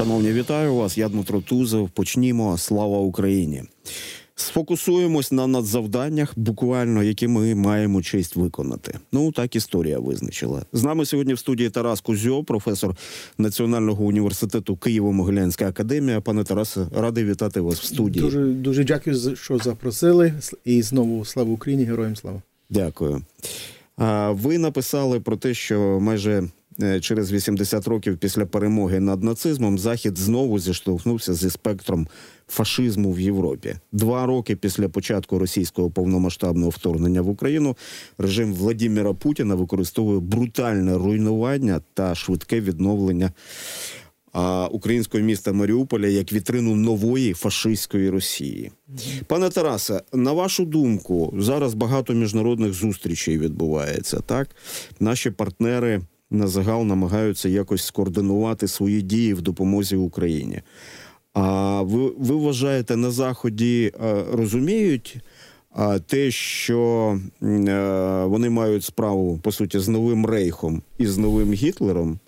Шановні, вітаю вас. Я Дмитро Тузов. Почнімо. Слава Україні. Сфокусуємось на надзавданнях, буквально які ми маємо честь виконати. Ну так історія визначила. З нами сьогодні в студії Тарас Кузьо, професор Національного університету Києво-Могилянська академія. Пане Тарасе, радий вітати вас в студії. Дуже дуже дякую, що запросили. І знову слава Україні, героям слава. Дякую. Ви написали про те, що майже через 80 років після перемоги над нацизмом захід знову зіштовхнувся зі спектром фашизму в Європі. Два роки після початку російського повномасштабного вторгнення в Україну режим Владіміра Путіна використовує брутальне руйнування та швидке відновлення. А українського міста Маріуполя як вітрину нової фашистської Росії, пане Тарасе, на вашу думку, зараз багато міжнародних зустрічей відбувається. Так, наші партнери на загал намагаються якось скоординувати свої дії в допомозі Україні. А ви ви вважаєте на заході розуміють а, те, що вони мають справу по суті з новим рейхом і з новим Гітлером?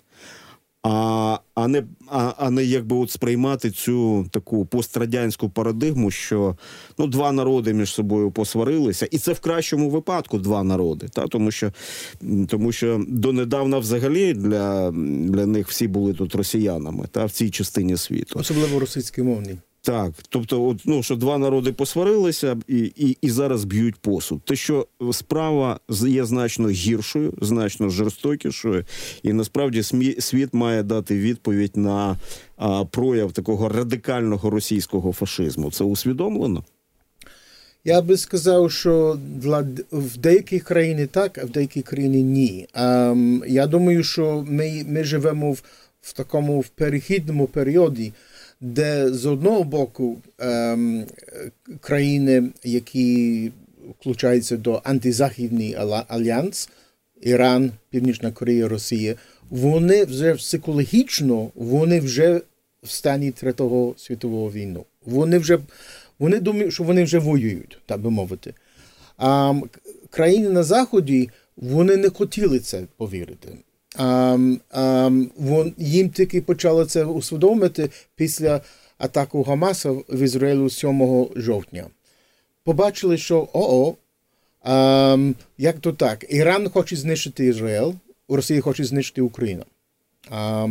А а не а, а не якби от сприймати цю таку пострадянську парадигму, що ну два народи між собою посварилися, і це в кращому випадку два народи. Та тому що тому що донедавна взагалі для для них всі були тут росіянами, та в цій частині світу, особливо російськомовні. Так, тобто, от, ну що два народи посварилися і і, і зараз б'ють посуд. Те, що справа є значно гіршою, значно жорстокішою, і насправді смі, світ має дати відповідь на а, прояв такого радикального російського фашизму. Це усвідомлено? Я би сказав, що для в деякій країні так, а в деякій країні ні. А, я думаю, що ми ми живемо в, в такому в перехідному періоді де з одного боку ем, країни, які включаються до антизахідний альянс, Іран, Північна Корея, Росія, вони вже психологічно вони вже в стані Третього світового війну. Вони вже вони думають, що вони вже воюють, так би мовити. А країни на Заході вони не хотіли це повірити. А, а, вон, їм тільки почали це усвідомити після атаку Гамаса в Ізраїлю 7 жовтня. Побачили, що о-о, а, як то так, Іран хоче знищити Ізраїль, Росія хоче знищити Україну. А,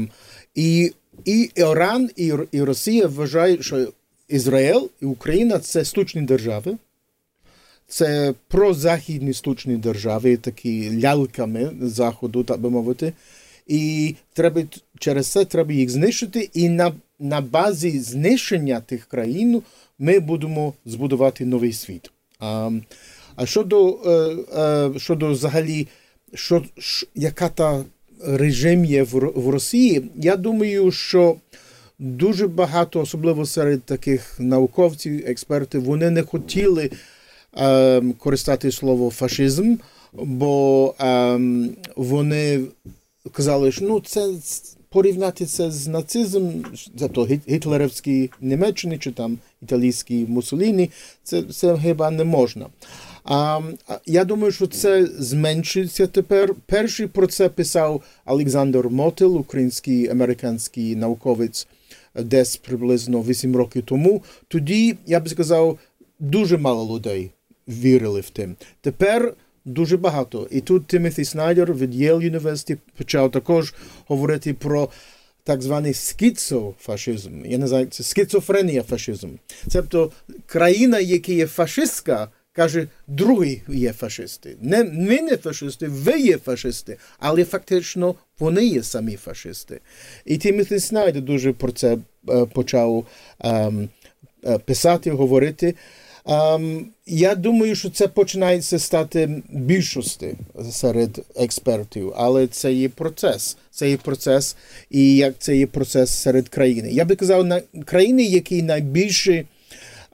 і і Іран, і, і Росія вважають, що Ізраїль і Україна це стучні держави. Це прозахідні стучні держави, такі ляльками заходу, так би мовити. І треба через це треба їх знищити. І на на базі знищення тих країн ми будемо збудувати новий світ. А а щодо е, щодо взагалі, що, яка та режим є в, в Росії, я думаю, що дуже багато, особливо серед таких науковців, експертів, вони не хотіли. Ем, користати слово фашизм, бо ем, вони казали, що ну це порівняти це з нацизмом, тобто гітлерівській Німеччині чи там італійській Мусоліні, це це хіба не можна. А я думаю, що це зменшується тепер. Перший про це писав Олександр Мотил, український американський науковець, десь приблизно 8 років тому. Тоді я б сказав, дуже мало людей вірили в тим. Тепер дуже багато. І тут Тимоті Снайдер від Yale University почав також говорити про так званий скіцофашизм. Я не знаю, це скіцофренія фашизм. Тобто країна, яка є фашистська, каже, другі є фашисти. Не ми не фашисти, ви є фашисти, але фактично вони є самі фашисти. І Тимоті Снайдер дуже про це почав ем, писати, говорити. Um, я думаю, що це починається стати більшості серед експертів, але це є процес. Це є процес, і як це є процес серед країни. Я би казав, на країни, які найбільше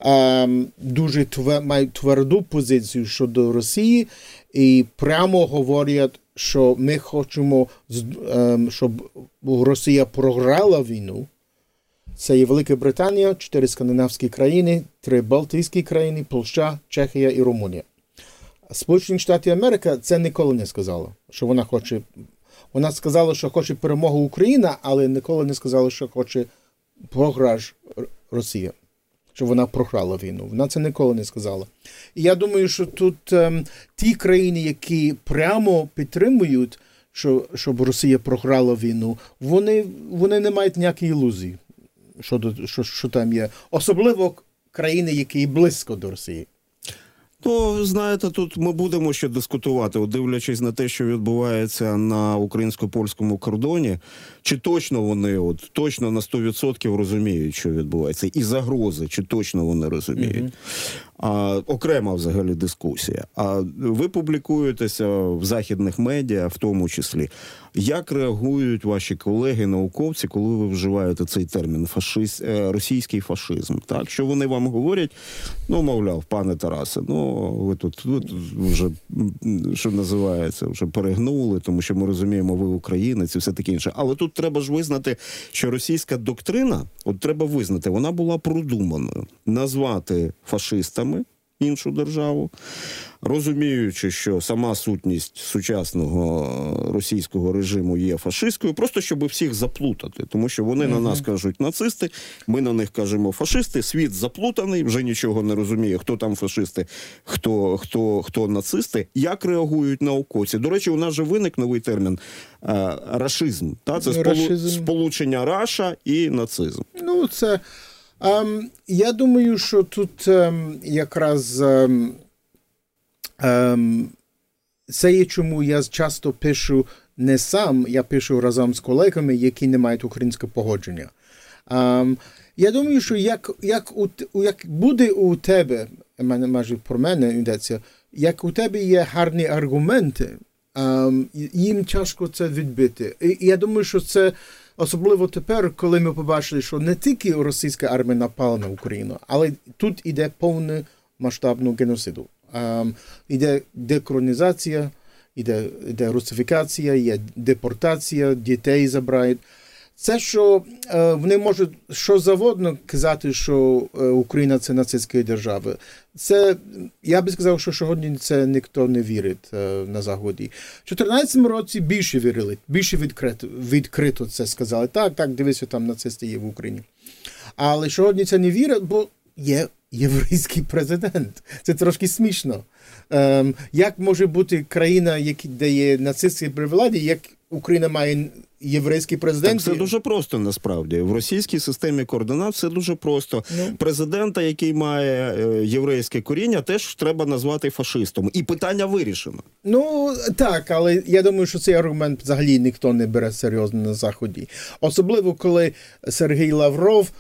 um, дуже мають тверду позицію щодо Росії, і прямо говорять, що ми хочемо, um, щоб Росія програла війну. Це є Велика Британія, чотири скандинавські країни, три Балтійські країни, Польща, Чехія і Румунія. Сполучені Штати Америки це ніколи не сказала, що вона хоче. Вона сказала, що хоче перемогу Україна, але ніколи не сказала, що хоче програш Росія. Що вона програла війну. Вона це ніколи не сказала. І я думаю, що тут ем, ті країни, які прямо підтримують, що, щоб Росія програла війну, вони вони не мають ніякої ілюзії, що, що, що там є. Особливо країни, які близько до Росії. Ну, знаєте, тут ми будемо ще дискутувати, от дивлячись на те, що відбувається на українсько-польському кордоні, чи точно вони от точно на 100% розуміють, що відбувається, і загрози, чи точно вони розуміють. Mm-hmm. А, Окрема взагалі дискусія. А ви публікуєтеся в західних медіа, в тому числі. Як реагують ваші колеги, науковці, коли ви вживаєте цей термін фашист, е, російський фашизм? Так, що вони вам говорять? Ну, мовляв, пане Тарасе, ну ви тут, тут вже що називається, вже перегнули, тому що ми розуміємо, ви українець і все таке інше. Але тут треба ж визнати, що російська доктрина, от треба визнати, вона була продуманою назвати фашистами іншу державу, розуміючи, що сама сутність сучасного російського режиму є фашистською, просто щоб всіх заплутати, тому що вони угу. на нас кажуть нацисти, ми на них кажемо фашисти. Світ заплутаний, вже нічого не розуміє, хто там фашисти, хто хто, хто нацисти, як реагують науковці. До речі, у нас же виник новий термін е, рашизм. Та це рашизм. сполучення раша і нацизм. Ну це. Um, я думаю, що тут um, якраз um, це є чому я часто пишу не сам, я пишу разом з колегами, які не мають українське погодження. Я думаю, що як як, у, як буде у тебе, майже про мене йдеться, як у тебе є гарні аргументи, їм тяжко це відбити. І я думаю, що це. Особливо тепер, коли ми побачили, що не тільки російська армія напала на Україну, але тут іде повне масштабну геноциду. Um, іде деколонізація, іде, іде русифікація, є депортація, дітей забирають. Це, що е, вони можуть що заводно казати, що е, Україна це нацистська держава. Це я би сказав, що сьогодні це ніхто не вірить е, на заході. У 2014 році більше вірили, більше відкрито відкрито це сказали. Так, так, дивися, там нацисти є в Україні. Але сьогодні це не вірять, бо є єврейський президент. Це трошки смішно. Ем, Як може бути країна, де є нацистські при владі, як Україна має єврейський президент. Так, Це дуже просто насправді в російській системі координат. Все дуже просто. Ну. Президента, який має е, єврейське коріння, теж треба назвати фашистом. І питання вирішено. Ну так, але я думаю, що цей аргумент взагалі ніхто не бере серйозно на заході, особливо коли Сергій Лавров,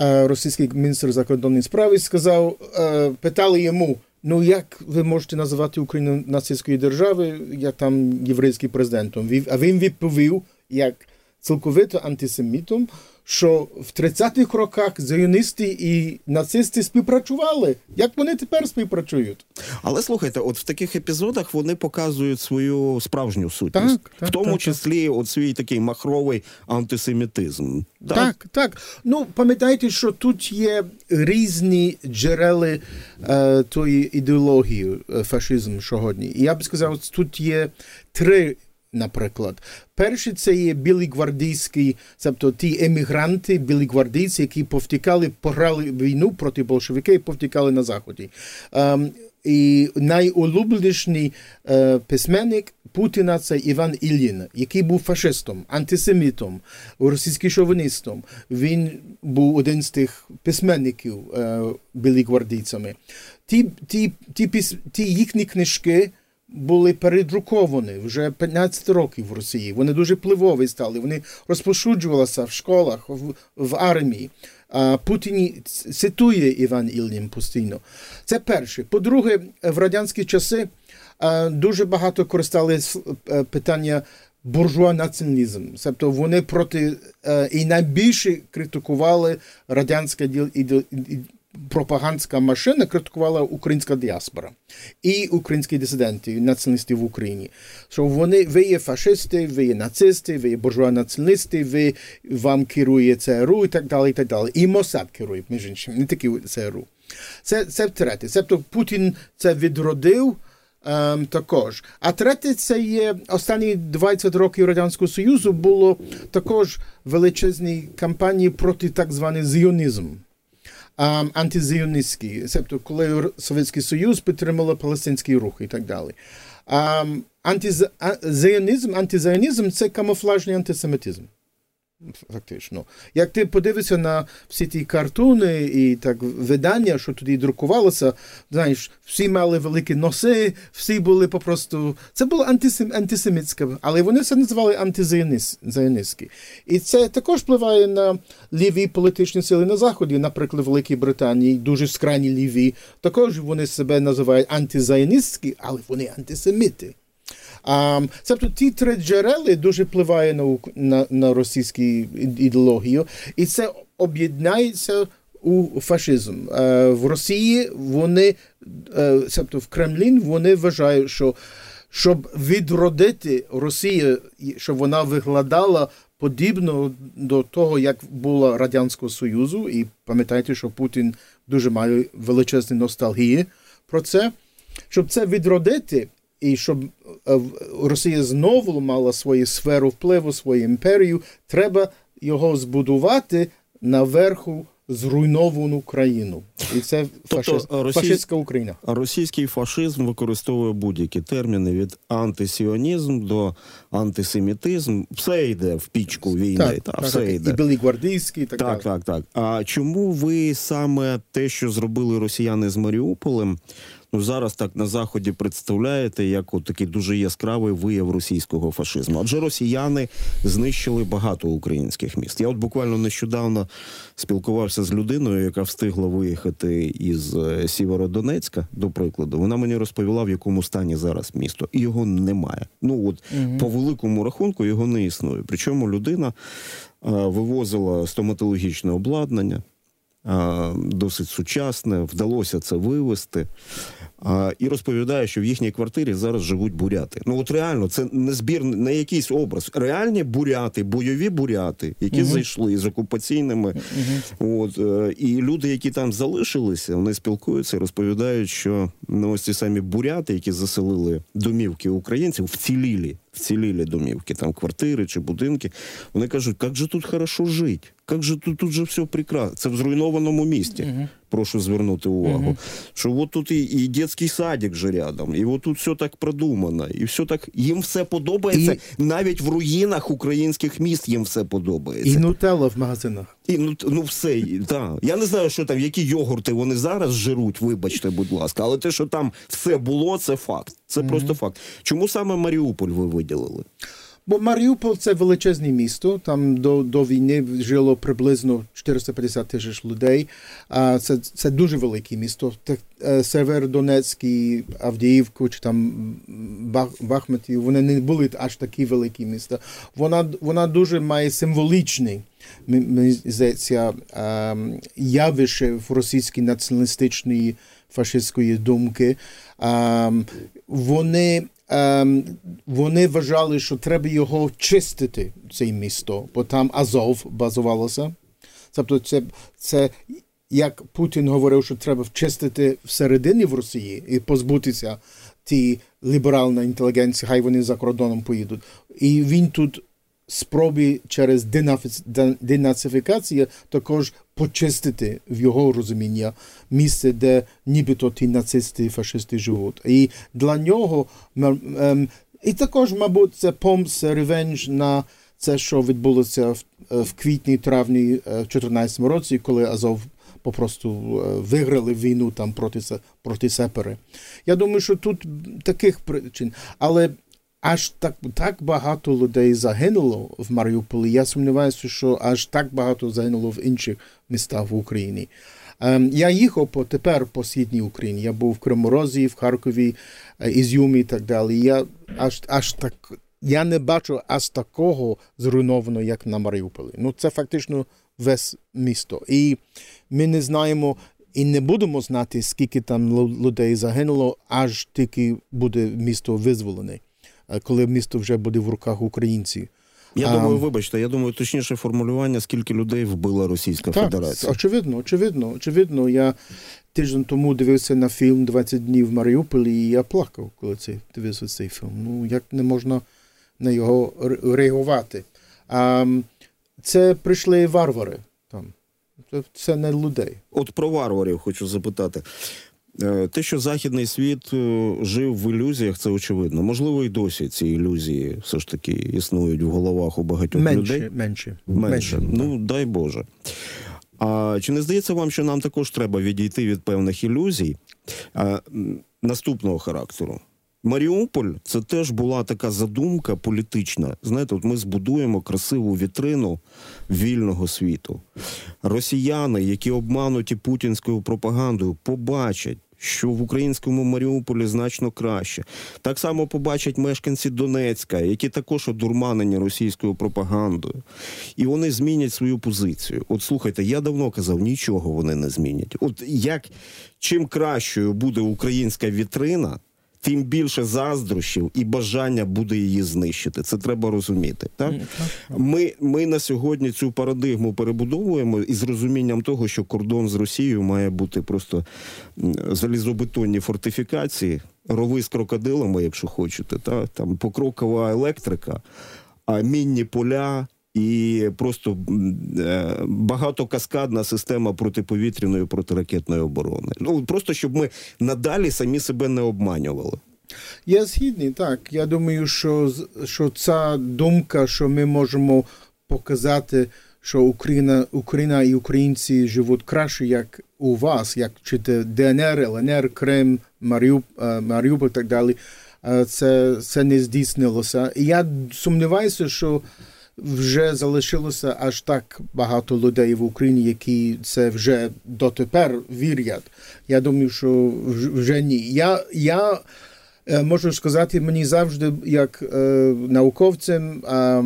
е, російський міністр закордонних справ, сказав, е, питали йому. Ну, як ви можете називати Україну нацистською державою, як там єврейський президентом? А він відповів, як цілковито антисемітом, що в 30-х роках зіоністи і нацисти співпрацювали. Як вони тепер співпрацюють? Але слухайте, от в таких епізодах вони показують свою справжню сутність, так, так, в тому так, числі так. от свій такий махровий антисемітизм. Так, так. так. Ну пам'ятайте, що тут є різні джерели е, тої ідеології е, фашизму сьогодні. І я б сказав, тут є три наприклад. Перший це є білі гвардійські, тобто ті емігранти, білі гвардійці, які повтікали, пограли війну проти большевиків і повтікали на Заході. Um, і найулюбленіший е, письменник Путіна це Іван Іллін, який був фашистом, антисемітом, російським шовіністом. Він був один з тих письменників е, білі гвардійцями. Ті, ті, ті, ті їхні книжки були передруковані вже 15 років в Росії. Вони дуже впливові стали. Вони розпошуджувалися в школах, в, в армії. А Путін цитує Іван Ільнін постійно. Це перше. По-друге, в радянські часи дуже багато користалися е, питання буржуа націоналізм. Тобто вони проти е, і найбільше критикували радянська пропагандська машина критикувала українська діаспора і українські дисиденти, націоналісти в Україні. Що вони ви є фашисти, ви є нацисти, ви є буржуа націоналісти, ви вам керує ЦРУ і так далі. І так далі. І Мосад керує, між іншим, не тільки ЦРУ. Це це третє. Тобто Путін це відродив Ем, також. А третє, це є останні 20 років Радянського Союзу було також величезні кампанії проти так званий зіонізм. Антизіоністський, тобто коли Совєтський Союз підтримала палестинський рух і так далі. Антизіонізм, антизіонізм – це камуфлажний антисемітизм. Фактично, як ти подивишся на всі ті картуни і так видання, що тоді друкувалося, знаєш, всі мали великі носи, всі були попросту. Це було антисем... антисемітське, але вони це називали антизіоністські. І це також впливає на ліві політичні сили на Заході, наприклад, в Великій Британії, дуже скрайні ліві. Також вони себе називають антизіоністські, але вони антисеміти. Um, тобто ті три джерели дуже впливають на на, на російську ідеологію, і це об'єднається у фашизм. Uh, в Росії вони, uh, тобто в Кремлін, вони вважають, що щоб відродити Росію, щоб вона виглядала подібно до того, як було Радянського Союзу, і пам'ятайте, що Путін дуже має величезні ностальгії про це. Щоб це відродити, і щоб е, Росія знову мала свою сферу впливу, свою імперію, треба його збудувати наверху зруйновану країну. І це тобто, фашист, російсь... фашистська Україна. Російський фашизм використовує будь-які терміни від антисіонізм до антисемітизм. Все йде в пічку війни. Так, та, так, все так, йде. І білогвардійський, так, так, так, так. А чому ви саме те, що зробили росіяни з Маріуполем? Ну зараз так на заході представляєте як от такий дуже яскравий вияв російського фашизму. Адже росіяни знищили багато українських міст. Я от буквально нещодавно спілкувався з людиною, яка встигла виїхати із е, Сєвєродонецька, до прикладу. Вона мені розповіла, в якому стані зараз місто, і його немає. Ну от угу. по великому рахунку його не існує. Причому людина е, вивозила стоматологічне обладнання. Досить сучасне, вдалося це вивести а, і розповідає, що в їхній квартирі зараз живуть буряти. Ну от реально, це не збір, не якийсь образ. Реальні буряти, бойові буряти, які угу. зайшли з окупаційними. Угу. От е, і люди, які там залишилися, вони спілкуються, розповідають, що ну, ось ці самі буряти, які заселили домівки українців, вцілілі вцілілі домівки, там квартири чи будинки. Вони кажуть, як же тут хорошо жити, як же тут тут же все прекрасно. Це в зруйнованому місті. Прошу звернути увагу. Uh-huh. Що от тут і і дитячий садик же рядом, і от тут все так продумано, і все так їм все подобається. І... Навіть в руїнах українських міст їм все подобається. І нутелла в магазинах. І ну ну все так. Я не знаю, що там, які йогурти вони зараз жируть, вибачте, будь ласка, але те, що там все було, це факт. Це mm-hmm. просто факт. Чому саме Маріуполь ви виділили? Бо Маріуполь це величезне місто. Там до до війни жило приблизно 450 тисяч людей. А це це дуже велике місто. Е, Северодонецький, Авдіївку чи там Бах, Бахмутів, вони не були аж такі великі міста. Вона вона дуже має символічний здається, ем, явище в російській націоналістичної фашистської думки. Ем, вони вони вважали, що треба його чистити, це місто, бо там Азов базувалося. Тобто, це це як Путін говорив, що треба вчистити всередині в Росії і позбутися ті ліберальна інтелігенції, хай вони за кордоном поїдуть. І він тут спробі через денацифікацію також почистити в його розуміння місце, де нібито ті нацисти і фашисти живуть. І для нього ем, і також, мабуть, це помс, ревенж на це, що відбулося в, в квітні-травні е, 2014 році, коли Азов. Попросту е, виграли війну там проти проти сепари. Я думаю, що тут таких причин. Але аж так так багато людей загинуло в Маріуполі. Я сумніваюся, що аж так багато загинуло в інших містах в Україні. Ем, я їхав по тепер по східній Україні. Я був в Криморозі, в Харкові, е, Ізюмі і так далі. Я аж аж так. Я не бачу аж такого зруйнованого, як на Маріуполі. Ну це фактично весь місто. І ми не знаємо і не будемо знати, скільки там людей загинуло, аж тільки буде місто визволене. Е, коли місто вже буде в руках українців. Я а, думаю, вибачте, я думаю, точніше формулювання, скільки людей вбила Російська так, Федерація. Очевидно, очевидно, очевидно. Я тиждень тому дивився на фільм «20 днів в Маріуполі, і я плакав, коли цей, дивився цей фільм. Ну, як не можна на його реагувати. А, Це прийшли варвари там. Це не людей. От про варварів хочу запитати. Е, те, що західний світ е, жив в ілюзіях, це очевидно. Можливо, і досі ці ілюзії все ж таки існують в головах у багатьох менше, людей. Менше. Менше. Ну дай Боже. А чи не здається вам, що нам також треба відійти від певних ілюзій а, наступного характеру? Маріуполь це теж була така задумка політична. Знаєте, от ми збудуємо красиву вітрину вільного світу. Росіяни, які обмануті путінською пропагандою, побачать, що в українському Маріуполі значно краще. Так само побачать мешканці Донецька, які також одурманені російською пропагандою, і вони змінять свою позицію. От слухайте, я давно казав, нічого вони не змінять. От як чим кращою буде українська вітрина тим більше заздрощів і бажання буде її знищити. Це треба розуміти. Так ми ми на сьогодні цю парадигму перебудовуємо із розумінням того, що кордон з Росією має бути просто залізобетонні фортифікації, рови з крокодилами, якщо хочете, та там покрокова електрика, а мінні поля і просто е, багатокаскадна система протиповітряної протиракетної оборони. Ну просто щоб ми надалі самі себе не обманювали. Я згідний, так. Я думаю, що що ця думка, що ми можемо показати, що Україна Україна і українці живуть краще, як у вас, як чи ДНР, ЛНР, Крим, е, Маріуполь і так далі. Е, це це не здійснилося. І я сумніваюся, що вже залишилося аж так багато людей в Україні, які це вже дотепер вірять. Я думаю, що вже ні. Я я е, можу сказати, мені завжди, як е, науковцем, е,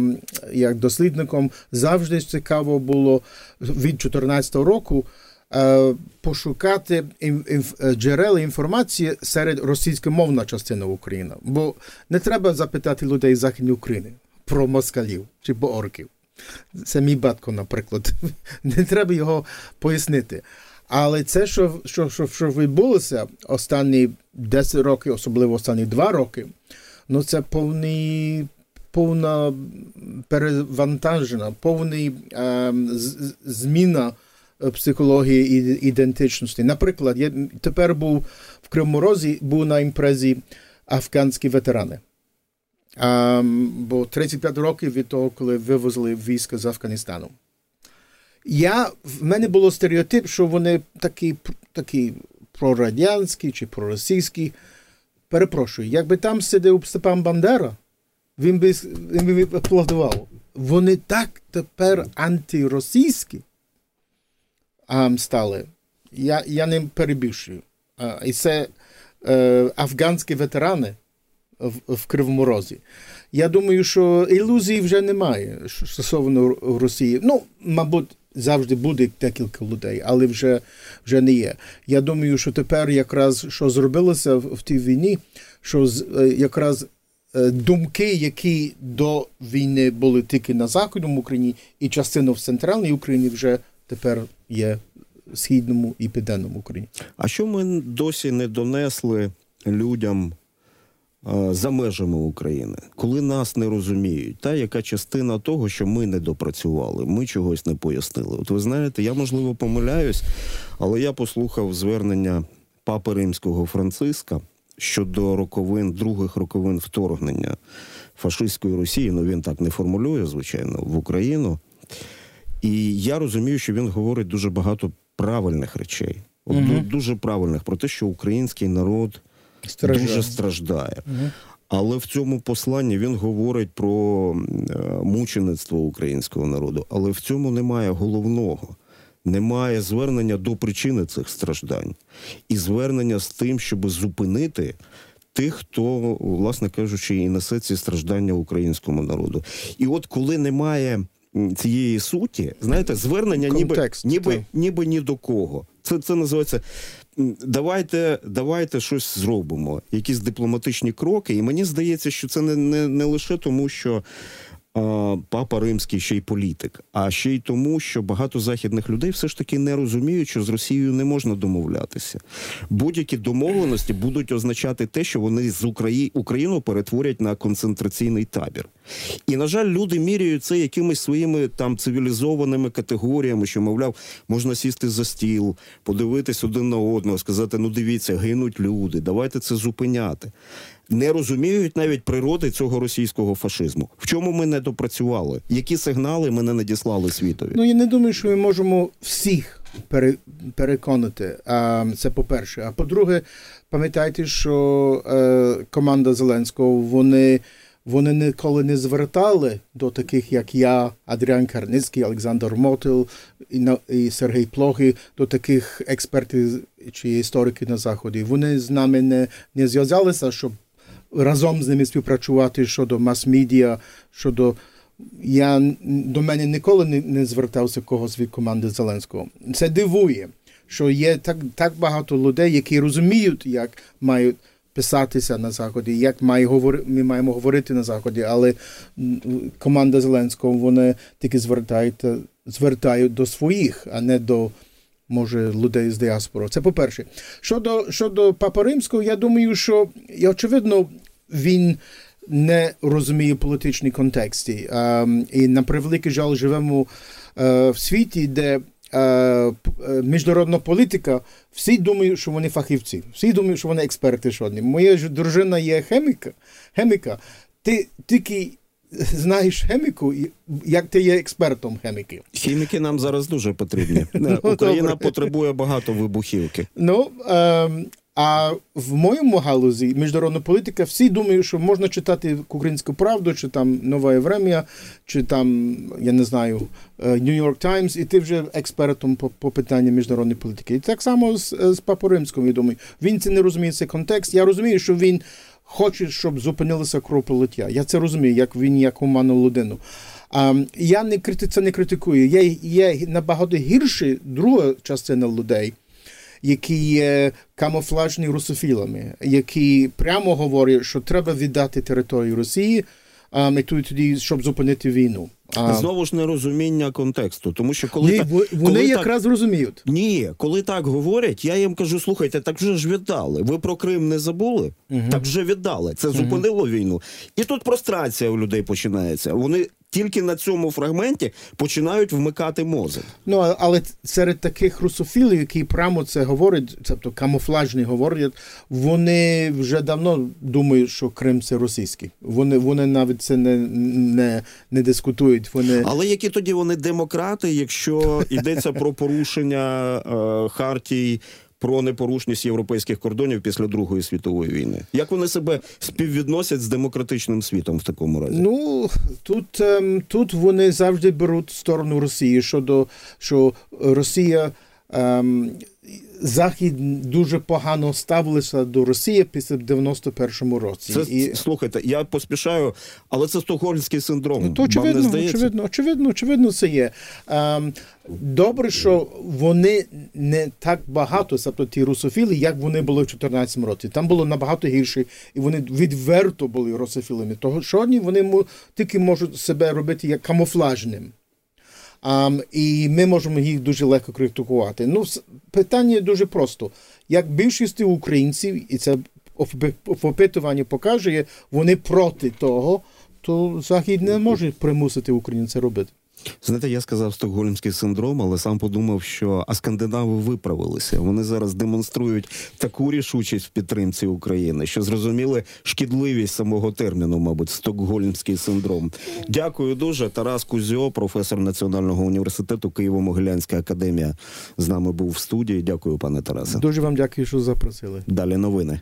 як дослідником, завжди цікаво було від 2014 року. Е, пошукати джерела інформації серед російськомовна частина України, бо не треба запитати людей з Західної України про москалів чи про орків. Це мій батько, наприклад. Не треба його пояснити. Але це, що що, що, що відбулося останні 10 років, особливо останні 2 роки, ну це повний, повна перевантажена, повна е, зміна психології і ідентичності. Наприклад, я тепер був в Кривому Розі, був на імпрезі афганські ветерани. А, бо 35 років від того, коли вивозили війська з Афганістану. Я, В мене було стереотип, що вони такі такі прорадянські чи проросійські. Перепрошую, якби там сидів Степан Бандера, він би він би аплодував. Вони так тепер антиросійські а, стали. Я я не перебільшую. А, І це е, афганські ветерани в, в Кривому. Я думаю, що ілюзій вже немає стосовно Росії. Ну, мабуть, завжди буде декілька людей, але вже вже не є. Я думаю, що тепер якраз що зробилося в, в тій війні, що е, якраз е, думки, які до війни були тільки на Західному Україні, і частину в центральній Україні вже тепер є в східному і південному Україні. А що ми досі не донесли людям? За межами України, коли нас не розуміють, та яка частина того, що ми не допрацювали, ми чогось не пояснили. От ви знаєте, я можливо помиляюсь, але я послухав звернення папи римського Франциска щодо роковин других роковин вторгнення фашистської Росії. Ну він так не формулює, звичайно, в Україну. І я розумію, що він говорить дуже багато правильних речей, угу. дуже правильних про те, що український народ страждає. дуже страждає. Угу. Але в цьому посланні він говорить про е, мучеництво українського народу. Але в цьому немає головного. Немає звернення до причини цих страждань і звернення з тим, щоб зупинити тих, хто, власне кажучи, і несе ці страждання українському народу. І от коли немає цієї суті, знаєте, звернення Контекст, ніби ніби, ніби ні до кого. Це це називається давайте давайте щось зробимо, якісь дипломатичні кроки. І мені здається, що це не не, не лише тому, що папа римський ще й політик, а ще й тому, що багато західних людей все ж таки не розуміють, що з Росією не можна домовлятися. Будь-які домовленості будуть означати те, що вони з Украї... Україну перетворять на концентраційний табір. І, на жаль, люди міряють це якимись своїми там цивілізованими категоріями, що, мовляв, можна сісти за стіл, подивитись один на одного, сказати: ну дивіться, гинуть люди, давайте це зупиняти. Не розуміють навіть природи цього російського фашизму. В чому ми не допрацювали? Які сигнали ми не надіслали світові? Ну я не думаю, що ми можемо всіх пере, переконати. А, це по-перше. А по-друге, пам'ятайте, що е, команда Зеленського вони. Вони ніколи не звертали до таких, як я, Адріан Карницький, Олександр Мотил і, Сергій Плохий, до таких експертів чи істориків на Заході. Вони з нами не, не зв'язалися, щоб разом з ними співпрацювати щодо мас-медіа, щодо я до мене ніколи не, не звертався когось від команди Зеленського. Це дивує, що є так, так багато людей, які розуміють, як мають писатися на заході, як має говори, ми маємо говорити на заході, але команда Зеленського вони тільки звертають, звертають до своїх, а не до. Може, людей з діаспори. Це по-перше. Щодо, щодо Папа Римського, я думаю, що очевидно, він не розуміє політичний контексті. Ем, і на превеликий жаль, живемо е, в світі, де е, е, міжнародна політика, всі думають, що вони фахівці, всі думають, що вони експерти. Вони. Моя ж дружина є хеміка. хеміка. Ти тільки знаєш хеміку, як ти є експертом хеміків. Хіміки нам зараз дуже потрібні. Е, Україна потребує багато вибухівки. Ну, ем, а в моєму галузі міжнародна політика всі думають, що можна читати українську правду, чи там Нове Врем'я, чи там, я не знаю, New York Times, і ти вже експертом по, по питанням міжнародної політики. І так само з, з Папою Римським, я думаю. Він це не розуміє цей контекст. Я розумію, що він хоче, щоб зупинилося кровопролиття. Я це розумію, як він як гуманну людину. А, я не крити, це не критикую. Є, є набагато гірше друга частина людей, які є камуфлажні русофілами, які прямо говорять, що треба віддати територію Росії, а і тоді, тоді, щоб зупинити війну. А, Знову ж нерозуміння контексту, тому що коли ні, так, во- вони коли так- якраз розуміють. Ні, коли так говорять, я їм кажу: слухайте, так вже ж віддали. Ви про Крим не забули? Так вже віддали. Це зупинило війну. І тут прострація у людей починається. Вони тільки на цьому фрагменті починають вмикати мозок. Ну, але серед таких русофілів, які прямо це говорять, тобто камуфлажні говорять, вони вже давно думають, що Крим це російський. Вони, вони навіть це не, не, не дискутують. Вони Але які тоді вони демократи, якщо йдеться про порушення е, хартій про непорушність європейських кордонів після Другої світової війни? Як вони себе співвідносять з демократичним світом в такому разі? Ну тут, ем, тут вони завжди беруть сторону Росії щодо що Росія. Ем, Захід дуже погано ставилися до Росії після 91-му році. Це І, слухайте, я поспішаю, але це стокгольмський синдром. Ну, то Вам не очевидно, здається? очевидно, очевидно, очевидно, це є. Ем, добре, що вони не так багато, тобто ті русофіли, як вони були в 2014 році. Там було набагато гірше, і вони відверто були русофілами. Того сьогодні вони тільки можуть себе робити як камуфлажним. Um, і ми можемо їх дуже легко критикувати. Ну, питання дуже просто. Як більшість українців, і це опитування покаже, вони проти того, то Захід не може примусити Україну це робити. Знаєте, я сказав стокгольмський синдром, але сам подумав, що а скандинави виправилися. Вони зараз демонструють таку рішучість в підтримці України, що зрозуміли шкідливість самого терміну, мабуть, стокгольмський синдром. Дякую дуже. Тарас Кузьо, професор Національного університету Києво-Могилянська академія, з нами був в студії. Дякую, пане Тарасе. Дуже вам дякую, що запросили. Далі новини.